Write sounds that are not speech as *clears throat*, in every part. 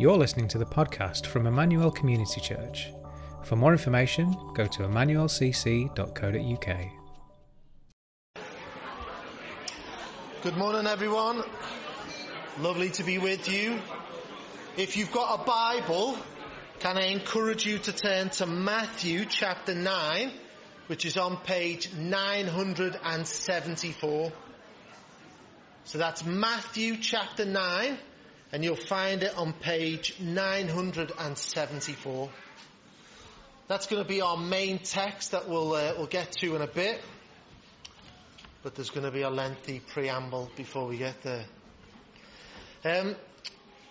You're listening to the podcast from Emmanuel Community Church. For more information, go to emmanuelcc.co.uk. Good morning, everyone. Lovely to be with you. If you've got a Bible, can I encourage you to turn to Matthew chapter 9, which is on page 974. So that's Matthew chapter 9, and you'll find it on page 974. That's going to be our main text that we'll, uh, we'll get to in a bit. But there's going to be a lengthy preamble before we get there. Um,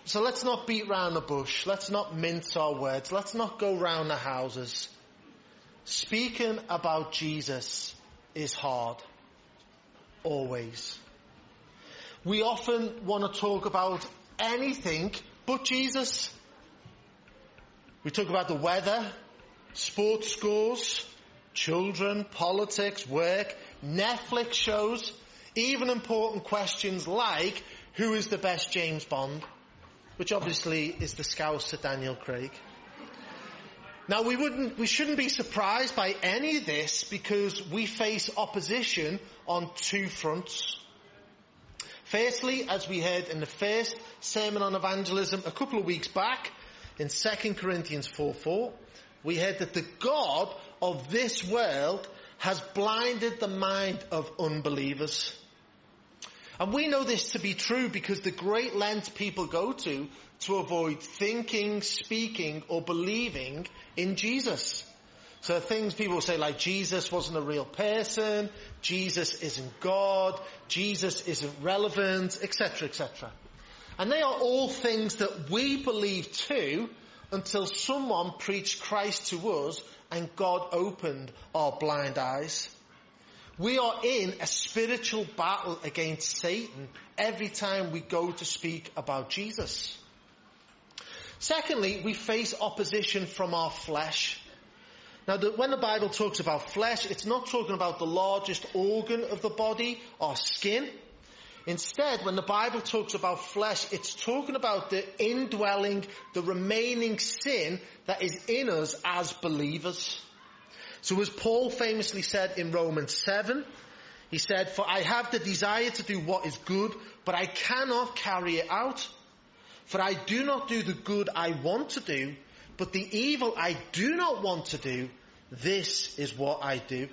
so let's not beat round the bush. Let's not mince our words. Let's not go round the houses. Speaking about Jesus is hard. Always. We often want to talk about anything but Jesus. We talk about the weather, sports scores, children, politics, work, Netflix shows, even important questions like who is the best James Bond, which obviously is the scouse to Daniel Craig. Now we wouldn't, we shouldn't be surprised by any of this because we face opposition on two fronts. Firstly, as we heard in the first sermon on evangelism a couple of weeks back in 2 Corinthians 4 4, we heard that the God of this world has blinded the mind of unbelievers. And we know this to be true because the great lengths people go to to avoid thinking, speaking, or believing in Jesus. So things people say like Jesus wasn't a real person, Jesus isn't God, Jesus isn't relevant, etc., etc. And they are all things that we believe too until someone preached Christ to us and God opened our blind eyes. We are in a spiritual battle against Satan every time we go to speak about Jesus. Secondly, we face opposition from our flesh. Now, the, when the Bible talks about flesh, it's not talking about the largest organ of the body, our skin. Instead, when the Bible talks about flesh, it's talking about the indwelling, the remaining sin that is in us as believers. So as Paul famously said in Romans 7, he said, For I have the desire to do what is good, but I cannot carry it out. For I do not do the good I want to do, but the evil I do not want to do, this is what I do.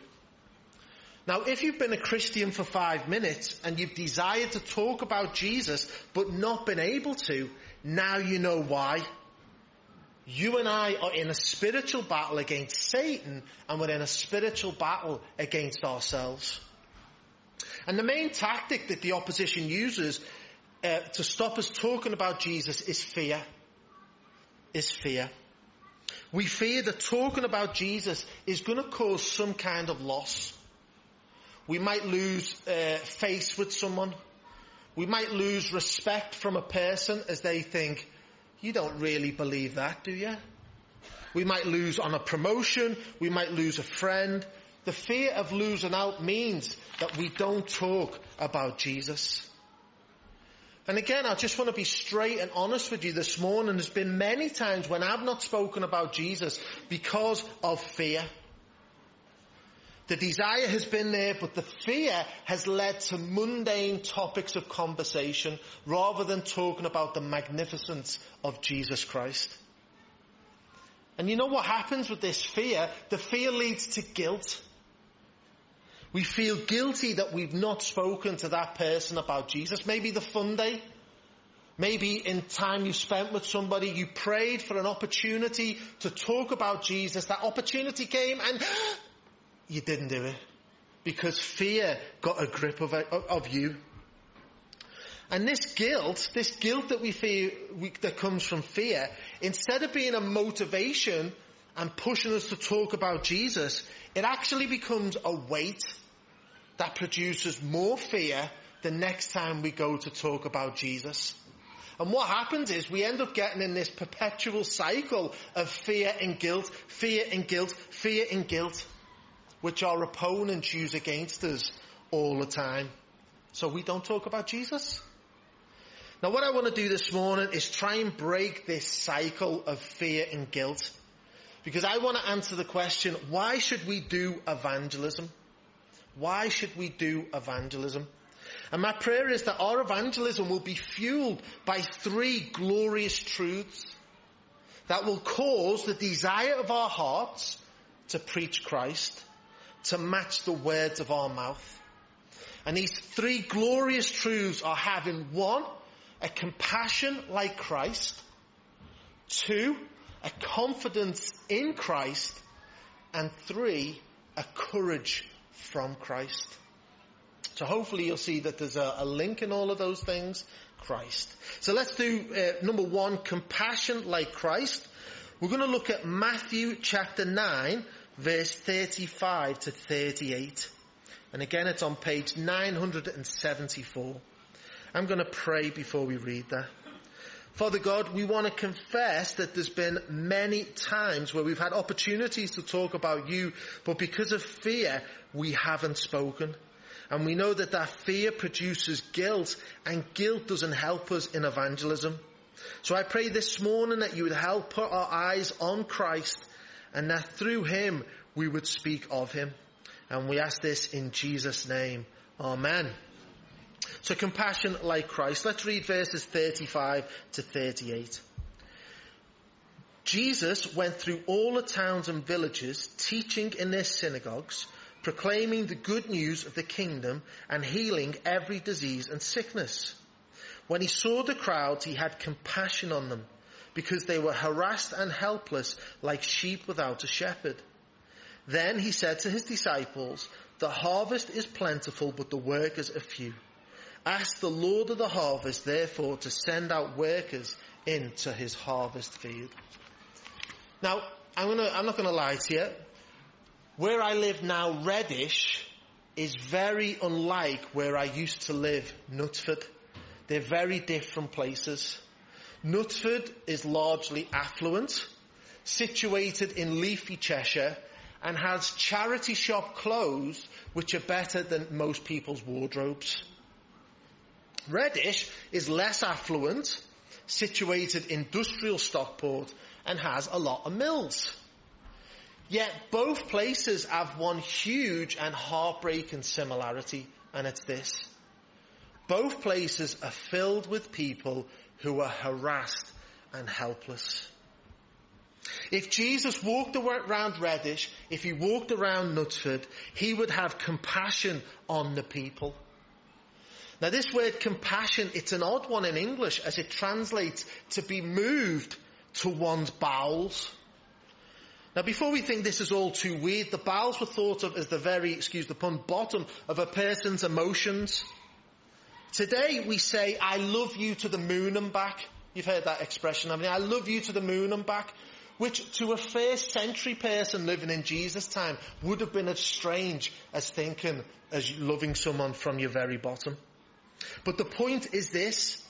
Now, if you've been a Christian for five minutes and you've desired to talk about Jesus but not been able to, now you know why. You and I are in a spiritual battle against Satan and we're in a spiritual battle against ourselves. And the main tactic that the opposition uses uh, to stop us talking about Jesus is fear. Is fear. We fear that talking about Jesus is going to cause some kind of loss. We might lose uh, face with someone. We might lose respect from a person as they think, you don't really believe that, do you? We might lose on a promotion. We might lose a friend. The fear of losing out means that we don't talk about Jesus. And again, I just want to be straight and honest with you this morning. There's been many times when I've not spoken about Jesus because of fear. The desire has been there, but the fear has led to mundane topics of conversation rather than talking about the magnificence of Jesus Christ. And you know what happens with this fear? The fear leads to guilt. We feel guilty that we've not spoken to that person about Jesus. Maybe the fun day. Maybe in time you spent with somebody, you prayed for an opportunity to talk about Jesus. That opportunity came and *gasps* you didn't do it because fear got a grip of, of you. And this guilt, this guilt that we feel we, that comes from fear, instead of being a motivation and pushing us to talk about Jesus, it actually becomes a weight that produces more fear the next time we go to talk about Jesus. And what happens is we end up getting in this perpetual cycle of fear and guilt, fear and guilt, fear and guilt which our opponents use against us all the time. So we don't talk about Jesus. Now what I want to do this morning is try and break this cycle of fear and guilt. Because I want to answer the question, why should we do evangelism? Why should we do evangelism? And my prayer is that our evangelism will be fueled by three glorious truths that will cause the desire of our hearts to preach Christ, to match the words of our mouth. And these three glorious truths are having one, a compassion like Christ, two, a confidence in Christ, and three, a courage from Christ. So hopefully you'll see that there's a, a link in all of those things. Christ. So let's do uh, number one, compassion like Christ. We're going to look at Matthew chapter 9, verse 35 to 38. And again, it's on page 974. I'm going to pray before we read that. Father God, we want to confess that there's been many times where we've had opportunities to talk about you, but because of fear, we haven't spoken. And we know that that fear produces guilt, and guilt doesn't help us in evangelism. So I pray this morning that you would help put our eyes on Christ, and that through him we would speak of him. And we ask this in Jesus' name. Amen. So compassion like Christ. Let's read verses 35 to 38. Jesus went through all the towns and villages, teaching in their synagogues, proclaiming the good news of the kingdom and healing every disease and sickness. When he saw the crowds, he had compassion on them because they were harassed and helpless like sheep without a shepherd. Then he said to his disciples, the harvest is plentiful, but the workers are few. Ask the Lord of the harvest, therefore, to send out workers into his harvest field. Now, I'm, gonna, I'm not going to lie to you. Where I live now, Reddish, is very unlike where I used to live, Knutsford. They're very different places. Knutsford is largely affluent, situated in leafy Cheshire, and has charity shop clothes which are better than most people's wardrobes. Reddish is less affluent, situated industrial Stockport, and has a lot of mills. Yet both places have one huge and heartbreaking similarity, and it's this. Both places are filled with people who are harassed and helpless. If Jesus walked around Reddish, if he walked around Knutsford, he would have compassion on the people. Now this word compassion, it's an odd one in English as it translates to be moved to one's bowels. Now before we think this is all too weird, the bowels were thought of as the very, excuse the pun, bottom of a person's emotions. Today we say, I love you to the moon and back. You've heard that expression, haven't you? I love you to the moon and back. Which to a first century person living in Jesus' time would have been as strange as thinking as loving someone from your very bottom. But the point is this.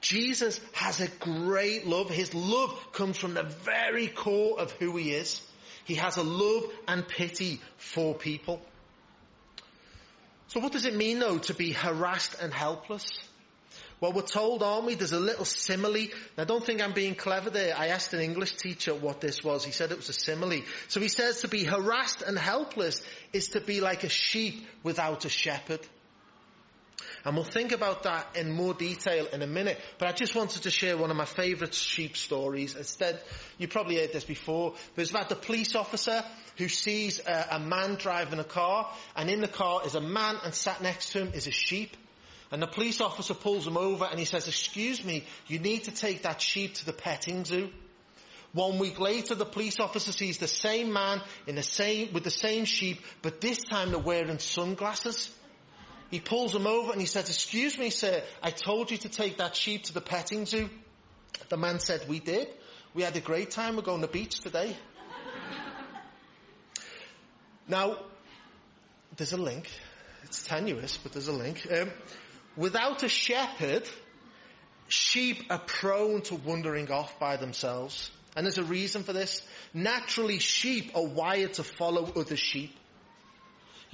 Jesus has a great love. His love comes from the very core of who he is. He has a love and pity for people. So what does it mean though to be harassed and helpless? Well, we're told, aren't we? There's a little simile. Now, don't think I'm being clever there. I asked an English teacher what this was. He said it was a simile. So he says to be harassed and helpless is to be like a sheep without a shepherd. And we'll think about that in more detail in a minute. But I just wanted to share one of my favourite sheep stories. Instead, you probably heard this before. There's about the police officer who sees a, a man driving a car, and in the car is a man, and sat next to him is a sheep. And the police officer pulls him over and he says, excuse me, you need to take that sheep to the petting zoo. One week later, the police officer sees the same man in the same, with the same sheep, but this time they're wearing sunglasses. He pulls him over and he says, excuse me, sir, I told you to take that sheep to the petting zoo. The man said, we did. We had a great time. We're going to the beach today. now, there's a link. It's tenuous, but there's a link. Um, without a shepherd, sheep are prone to wandering off by themselves. And there's a reason for this. Naturally, sheep are wired to follow other sheep.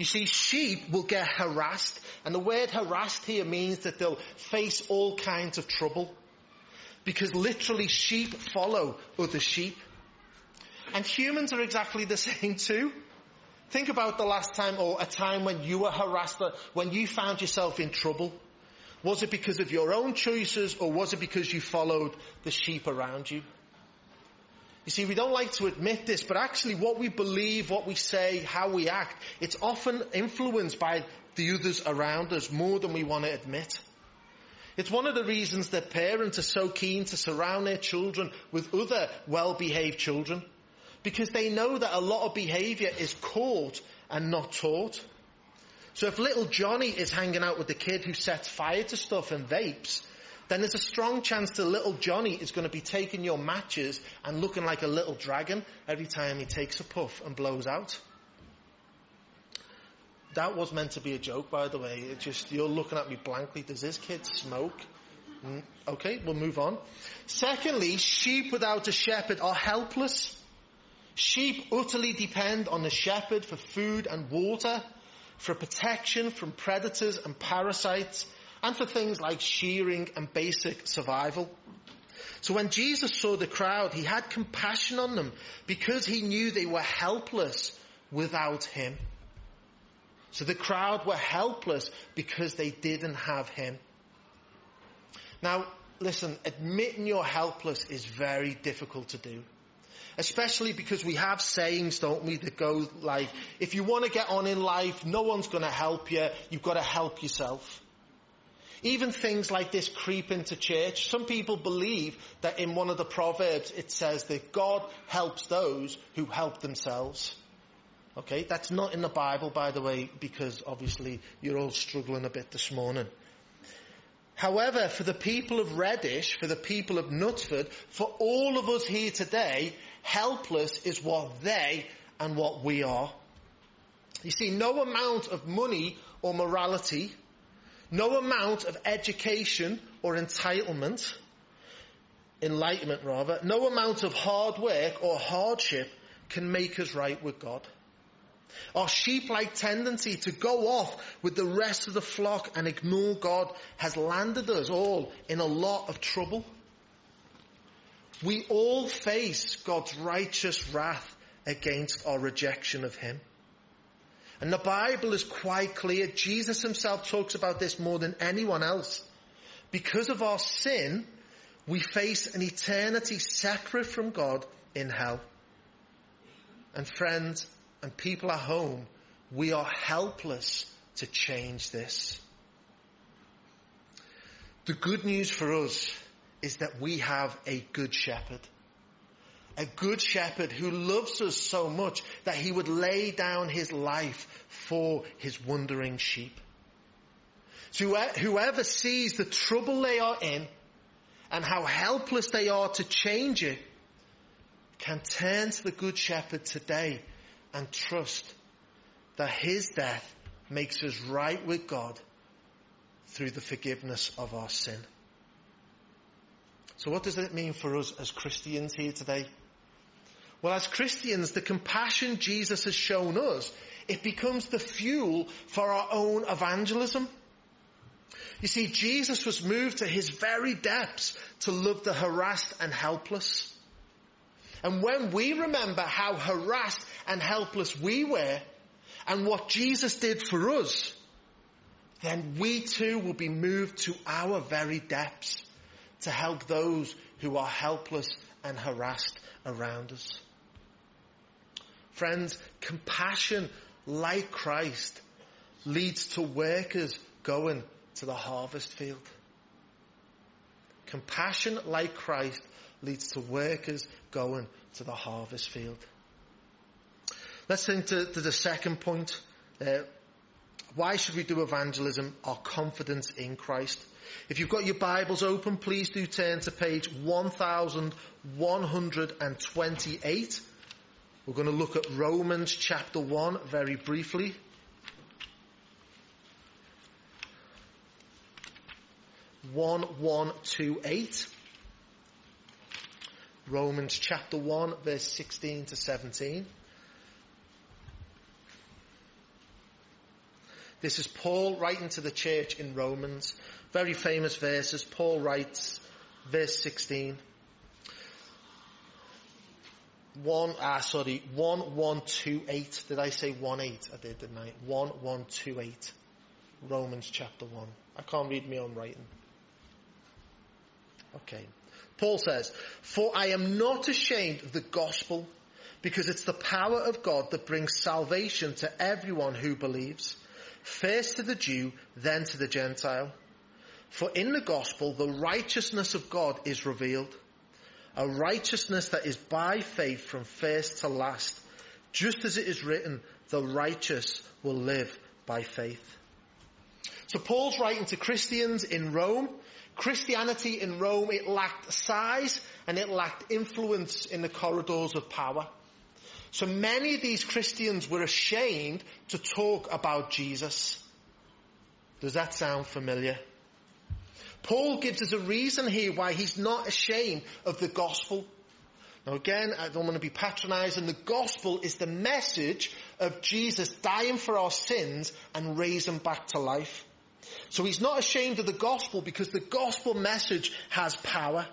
You see, sheep will get harassed, and the word harassed here means that they'll face all kinds of trouble. Because literally sheep follow other sheep. And humans are exactly the *laughs* same too. Think about the last time or a time when you were harassed, when you found yourself in trouble. Was it because of your own choices or was it because you followed the sheep around you? You see, we don't like to admit this, but actually what we believe, what we say, how we act, it's often influenced by the others around us more than we want to admit. It's one of the reasons that parents are so keen to surround their children with other well-behaved children. Because they know that a lot of behaviour is caught and not taught. So if little Johnny is hanging out with the kid who sets fire to stuff and vapes, then there's a strong chance that little Johnny is going to be taking your matches and looking like a little dragon every time he takes a puff and blows out. That was meant to be a joke, by the way. It just, you're looking at me blankly. Does this kid smoke? Mm, okay, we'll move on. Secondly, sheep without a shepherd are helpless. Sheep utterly depend on the shepherd for food and water, for protection from predators and parasites, and for things like shearing and basic survival. So when Jesus saw the crowd, he had compassion on them because he knew they were helpless without him. So the crowd were helpless because they didn't have him. Now, listen, admitting you're helpless is very difficult to do. Especially because we have sayings, don't we, that go like, if you want to get on in life, no one's going to help you, you've got to help yourself. Even things like this creep into church. Some people believe that in one of the Proverbs it says that God helps those who help themselves. Okay, that's not in the Bible, by the way, because obviously you're all struggling a bit this morning. However, for the people of Reddish, for the people of Knutsford, for all of us here today, helpless is what they and what we are. You see, no amount of money or morality, no amount of education or entitlement, enlightenment rather, no amount of hard work or hardship can make us right with God. Our sheep-like tendency to go off with the rest of the flock and ignore God has landed us all in a lot of trouble. We all face God's righteous wrath against our rejection of Him. And the Bible is quite clear. Jesus himself talks about this more than anyone else. Because of our sin, we face an eternity separate from God in hell. And friends, and people at home, we are helpless to change this. The good news for us is that we have a good shepherd. A good shepherd who loves us so much that he would lay down his life for his wandering sheep. So whoever sees the trouble they are in and how helpless they are to change it can turn to the good shepherd today and trust that his death makes us right with God through the forgiveness of our sin. So what does it mean for us as Christians here today? Well, as Christians, the compassion Jesus has shown us, it becomes the fuel for our own evangelism. You see, Jesus was moved to his very depths to love the harassed and helpless. And when we remember how harassed and helpless we were and what Jesus did for us, then we too will be moved to our very depths to help those who are helpless and harassed around us. Friends, compassion like Christ leads to workers going to the harvest field. Compassion like Christ leads to workers going to the harvest field. Let's think to, to the second point. Uh, why should we do evangelism? Our confidence in Christ. If you've got your Bibles open, please do turn to page 1128. We're going to look at Romans chapter 1 very briefly. One one two eight. Romans chapter 1 verse 16 to 17. This is Paul writing to the church in Romans. Very famous verses. Paul writes, verse 16. 1, ah, sorry, 1128. Did I say 1 8? I did, didn't I? 1128. Romans chapter 1. I can't read my own writing. Okay. Paul says, For I am not ashamed of the gospel, because it's the power of God that brings salvation to everyone who believes, first to the Jew, then to the Gentile. For in the gospel, the righteousness of God is revealed a righteousness that is by faith from first to last, just as it is written, the righteous will live by faith. So Paul's writing to Christians in Rome. Christianity in Rome, it lacked size and it lacked influence in the corridors of power. So many of these Christians were ashamed to talk about Jesus. Does that sound familiar? Paul gives us a reason here why he's not ashamed of the gospel. Now again, I don't want to be patronizing. The gospel is the message of Jesus dying for our sins and raising back to life. So he's not ashamed of the gospel because the gospel message has power.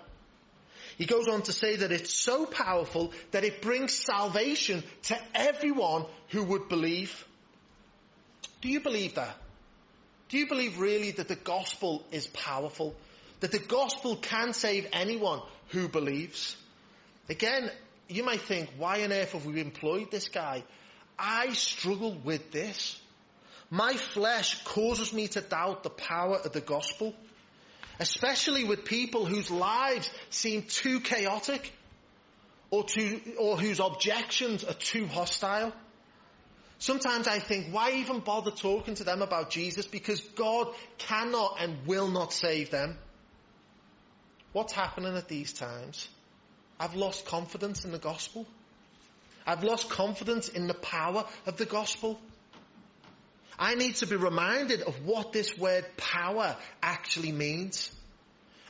He goes on to say that it's so powerful that it brings salvation to everyone who would believe. Do you believe that? Do you believe really that the gospel is powerful? That the gospel can save anyone who believes? Again, you might think, why on earth have we employed this guy? I struggle with this. My flesh causes me to doubt the power of the gospel, especially with people whose lives seem too chaotic or, too, or whose objections are too hostile. Sometimes I think, why even bother talking to them about Jesus? Because God cannot and will not save them. What's happening at these times? I've lost confidence in the gospel. I've lost confidence in the power of the gospel. I need to be reminded of what this word power actually means.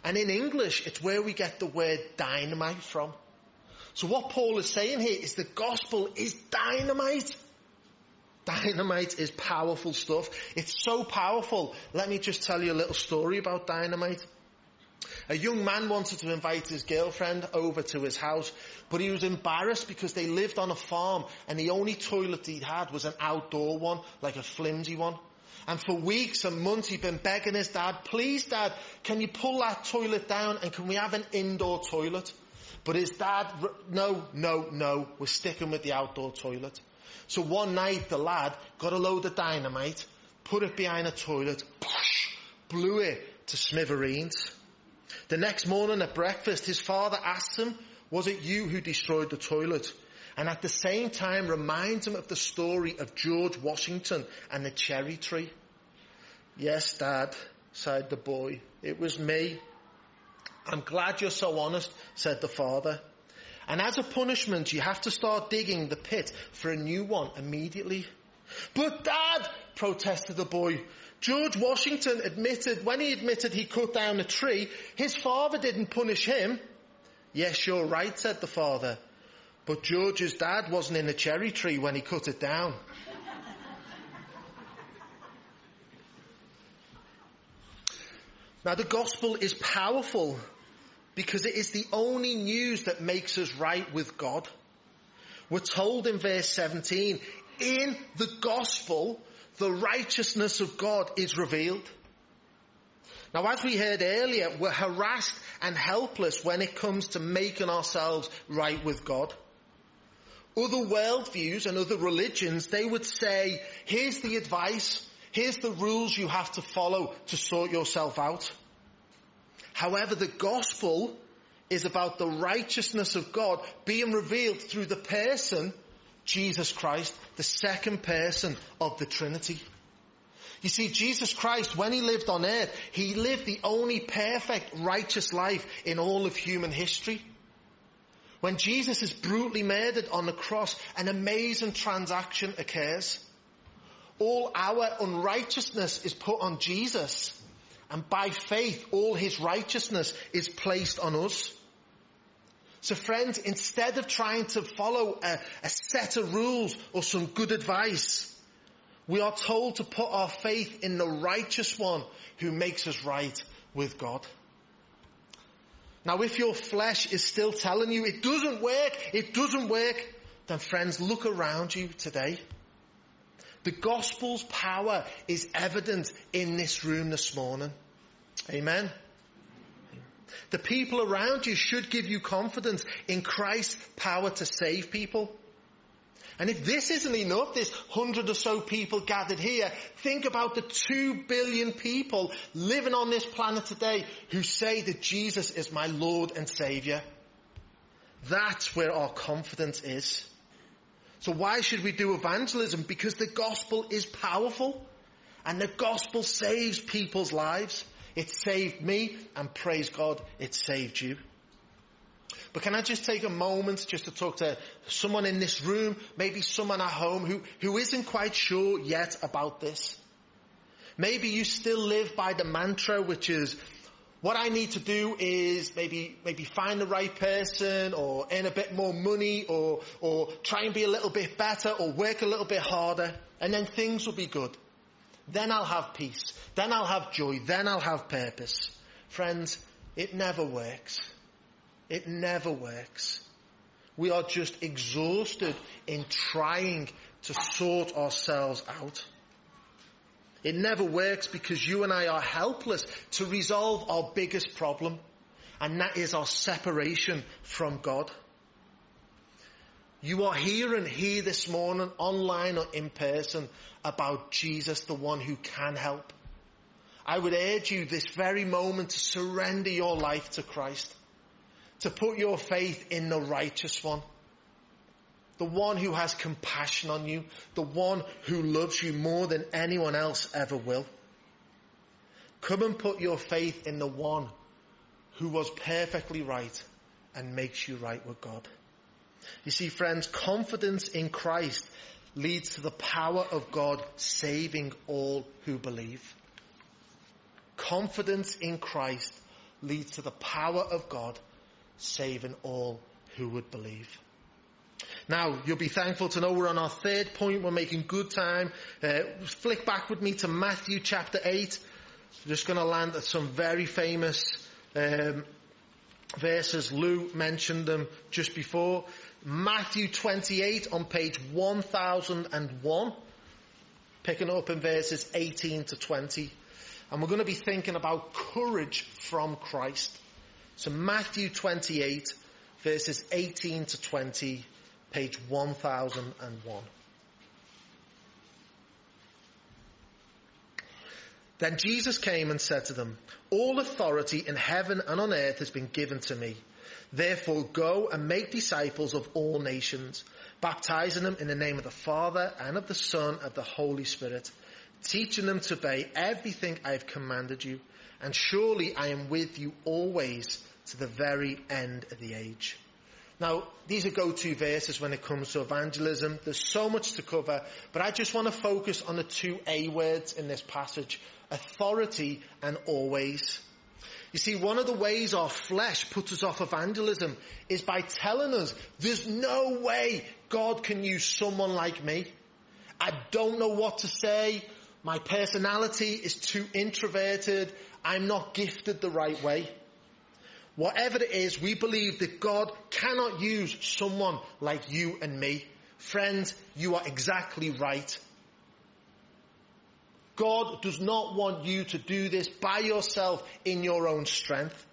And in English, it's where we get the word dynamite from. So what Paul is saying here is the gospel is dynamite. Dynamite is powerful stuff. It's so powerful. Let me just tell you a little story about dynamite. A young man wanted to invite his girlfriend over to his house, but he was embarrassed because they lived on a farm and the only toilet he had was an outdoor one, like a flimsy one. And for weeks and months he'd been begging his dad, please dad, can you pull that toilet down and can we have an indoor toilet? But his dad, no, no, no, we're sticking with the outdoor toilet. So one night the lad got a load of dynamite, put it behind a toilet, push, blew it to smithereens. The next morning at breakfast, his father asked him, was it you who destroyed the toilet? And at the same time reminds him of the story of George Washington and the cherry tree. Yes, dad, sighed the boy. It was me. I'm glad you're so honest, said the father. And as a punishment, you have to start digging the pit for a new one immediately. But dad, protested the boy, George Washington admitted, when he admitted he cut down a tree, his father didn't punish him. Yes, you're right, said the father. But George's dad wasn't in a cherry tree when he cut it down. now the gospel is powerful because it is the only news that makes us right with God. We're told in verse 17, in the gospel, the righteousness of God is revealed. Now as we heard earlier, we're harassed and helpless when it comes to making ourselves right with God. Other worldviews and other religions, they would say, here's the advice, here's the rules you have to follow to sort yourself out. However, the gospel is about the righteousness of God being revealed through the person, Jesus Christ, the second person of the Trinity. You see, Jesus Christ, when he lived on earth, he lived the only perfect, righteous life in all of human history. When Jesus is brutally murdered on the cross, an amazing transaction occurs. All our unrighteousness is put on Jesus. And by faith, all his righteousness is placed on us. So friends, instead of trying to follow a, a, set of rules or some good advice, We are told to put our faith in the righteous one who makes us right with God. Now if your flesh is still telling you it doesn't work, it doesn't work, then friends, look around you today. The gospel's power is evident in this room this morning. Amen. The people around you should give you confidence in Christ's power to save people. And if this isn't enough, this hundred or so people gathered here, think about the two billion people living on this planet today who say that Jesus is my Lord and Savior. That's where our confidence is. So why should we do evangelism? Because the gospel is powerful and the gospel saves people's lives. It saved me and praise God, it saved you. But can I just take a moment just to talk to someone in this room, maybe someone at home who, who isn't quite sure yet about this? Maybe you still live by the mantra which is, what I need to do is maybe, maybe find the right person or earn a bit more money or, or try and be a little bit better or work a little bit harder and then things will be good. Then I'll have peace. Then I'll have joy. Then I'll have purpose. Friends, it never works. It never works. We are just exhausted in trying to sort ourselves out. It never works because you and I are helpless to resolve our biggest problem, and that is our separation from God. You are hearing here this morning, online or in person, about Jesus, the one who can help. I would urge you this very moment to surrender your life to Christ to put your faith in the righteous one. The one who has compassion on you. The one who loves you more than anyone else ever will. Come and put your faith in the one who was perfectly right and makes you right with God. You see, friends, confidence in Christ leads to the power of God saving all who believe. Confidence in Christ leads to the power of God saving all who would believe. Now, you'll be thankful to know we're on our third point. We're making good time. Uh, flick back with me to Matthew chapter 8. We're just going to land at some very famous um, verses. Lou mentioned them just before. Matthew 28 on page 1001. Picking up in verses 18 to 20. And we're going to be thinking about courage from Christ. So Matthew 28 verses 18 to 20, page 1001. Then Jesus came and said to them, All authority in heaven and on earth has been given to me. Therefore go and make disciples of all nations, baptizing them in the name of the Father and of the Son and of the Holy Spirit, teaching them to obey everything I have commanded you. And surely I am with you always to the very end of the age. Now, these are go-to verses when it comes to evangelism. There's so much to cover, but I just want to focus on the two A words in this passage, authority and always. You see, one of the ways our flesh puts us off evangelism is by telling us there's no way God can use someone like me. I don't know what to say. My personality is too introverted. I'm not gifted the right way. Whatever it is, we believe that God cannot use someone like you and me. Friends, you are exactly right. God does not want you to do this by yourself in your own strength.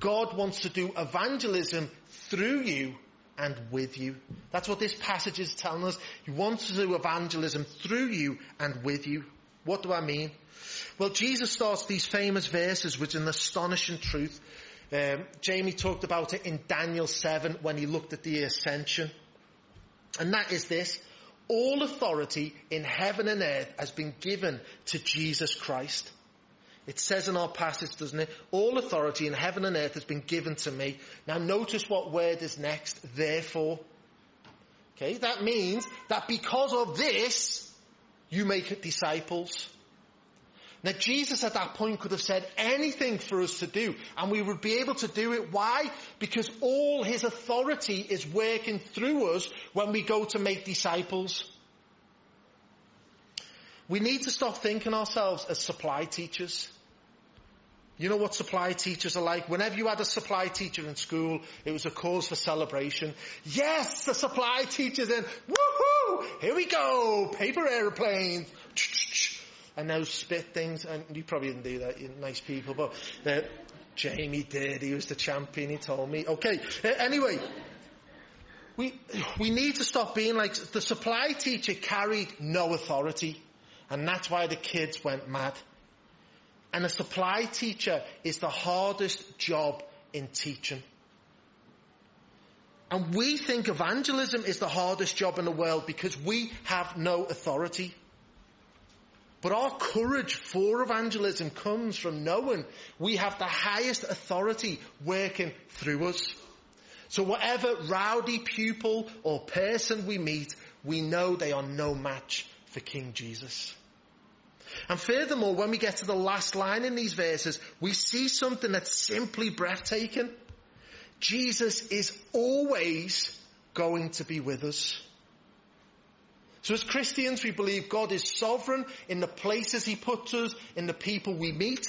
God wants to do evangelism through you and with you. That's what this passage is telling us. He wants to do evangelism through you and with you. What do I mean? Well, Jesus starts these famous verses with an astonishing truth. Um, Jamie talked about it in Daniel 7 when he looked at the ascension. And that is this. All authority in heaven and earth has been given to Jesus Christ. It says in our passage, doesn't it? All authority in heaven and earth has been given to me. Now notice what word is next. Therefore. Okay, that means that because of this, you make disciples. Now Jesus at that point could have said anything for us to do and we would be able to do it. Why? Because all his authority is working through us when we go to make disciples. We need to stop thinking ourselves as supply teachers. You know what supply teachers are like? Whenever you had a supply teacher in school, it was a cause for celebration. Yes, the supply teacher's in. Woohoo! Here we go! Paper aeroplanes. And now spit things. And you probably didn't do that, you nice people, but uh, Jamie did. He was the champion, he told me. Okay, uh, anyway. We, we need to stop being like, the supply teacher carried no authority. And that's why the kids went mad. And a supply teacher is the hardest job in teaching. And we think evangelism is the hardest job in the world because we have no authority. But our courage for evangelism comes from knowing we have the highest authority working through us. So whatever rowdy pupil or person we meet, we know they are no match for King Jesus. And furthermore, when we get to the last line in these verses, we see something that's simply breathtaking. Jesus is always going to be with us. So as Christians, we believe God is sovereign in the places He puts us, in the people we meet.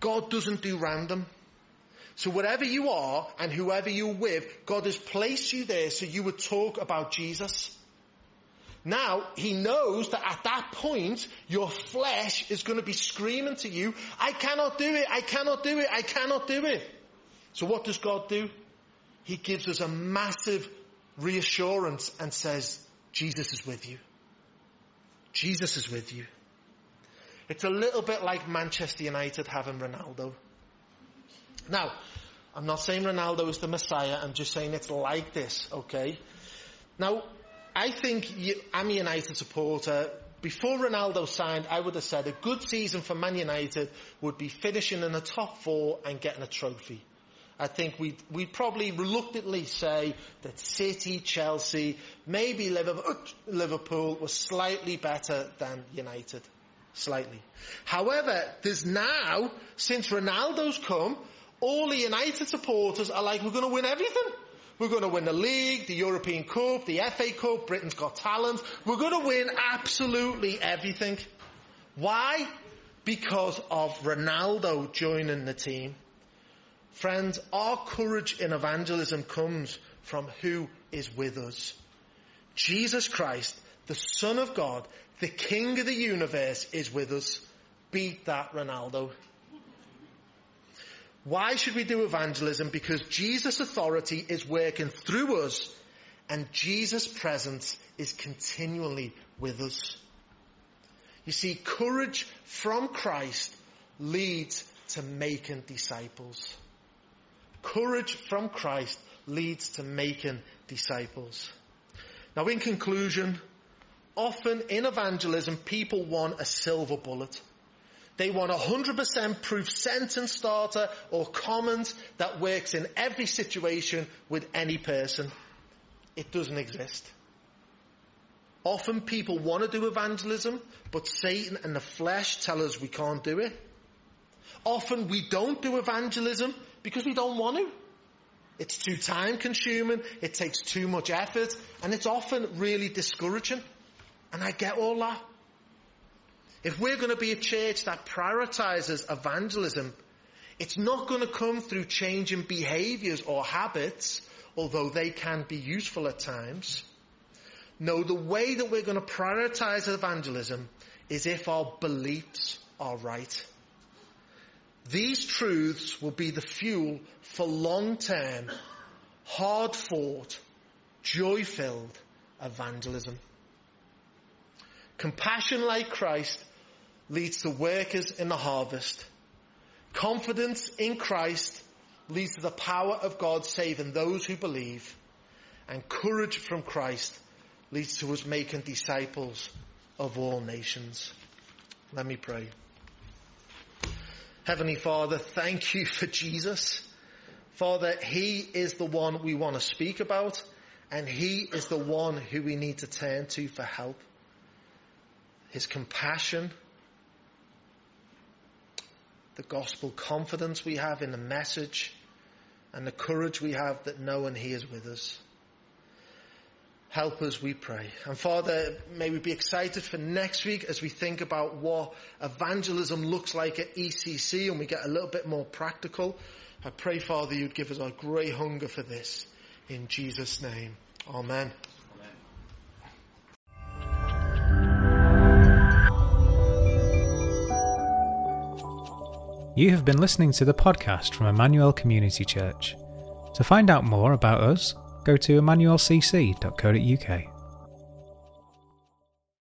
God doesn't do random. So wherever you are and whoever you're with, God has placed you there so you would talk about Jesus. Now, he knows that at that point, your flesh is going to be screaming to you, I cannot do it, I cannot do it, I cannot do it. So what does God do? He gives us a massive reassurance and says, Jesus is with you. Jesus is with you. It's a little bit like Manchester United having Ronaldo. Now, I'm not saying Ronaldo is the Messiah, I'm just saying it's like this, okay? Now, I think you, I'm a United supporter. Before Ronaldo signed, I would have said a good season for Man United would be finishing in the top four and getting a trophy. I think we'd, we'd probably reluctantly say that City, Chelsea, maybe Liverpool, *clears throat* Liverpool was slightly better than United. Slightly. However, there's now, since Ronaldo's come, all the United supporters are like, we're going to win everything. We're going to win the league, the European Cup, the FA Cup, Britain's Got Talent. We're going to win absolutely everything. Why? Because of Ronaldo joining the team. Friends, our courage in evangelism comes from who is with us. Jesus Christ, the Son of God, the King of the universe is with us. Beat that Ronaldo. Why should we do evangelism? Because Jesus' authority is working through us and Jesus' presence is continually with us. You see, courage from Christ leads to making disciples. Courage from Christ leads to making disciples. Now in conclusion, often in evangelism people want a silver bullet. They want a 100% proof sentence starter or comment that works in every situation with any person. It doesn't exist. Often people want to do evangelism, but Satan and the flesh tell us we can't do it. Often we don't do evangelism because we don't want to. It's too time consuming, it takes too much effort, and it's often really discouraging. And I get all that. If we're going to be a church that prioritizes evangelism, it's not going to come through changing behaviors or habits, although they can be useful at times. No, the way that we're going to prioritize evangelism is if our beliefs are right. These truths will be the fuel for long-term, hard-fought, joy-filled evangelism. Compassion like Christ leads to workers in the harvest. Confidence in Christ leads to the power of God saving those who believe. And courage from Christ leads to us making disciples of all nations. Let me pray. Heavenly Father, thank you for Jesus. Father, He is the one we want to speak about and He is the one who we need to turn to for help. His compassion, the gospel confidence we have in the message and the courage we have that knowing He is with us. Help us, we pray. And Father, may we be excited for next week as we think about what evangelism looks like at ECC and we get a little bit more practical. I pray, Father, you'd give us a great hunger for this. In Jesus' name. Amen. You have been listening to the podcast from Emmanuel Community Church. To find out more about us, go to emmanuelcc.co.uk.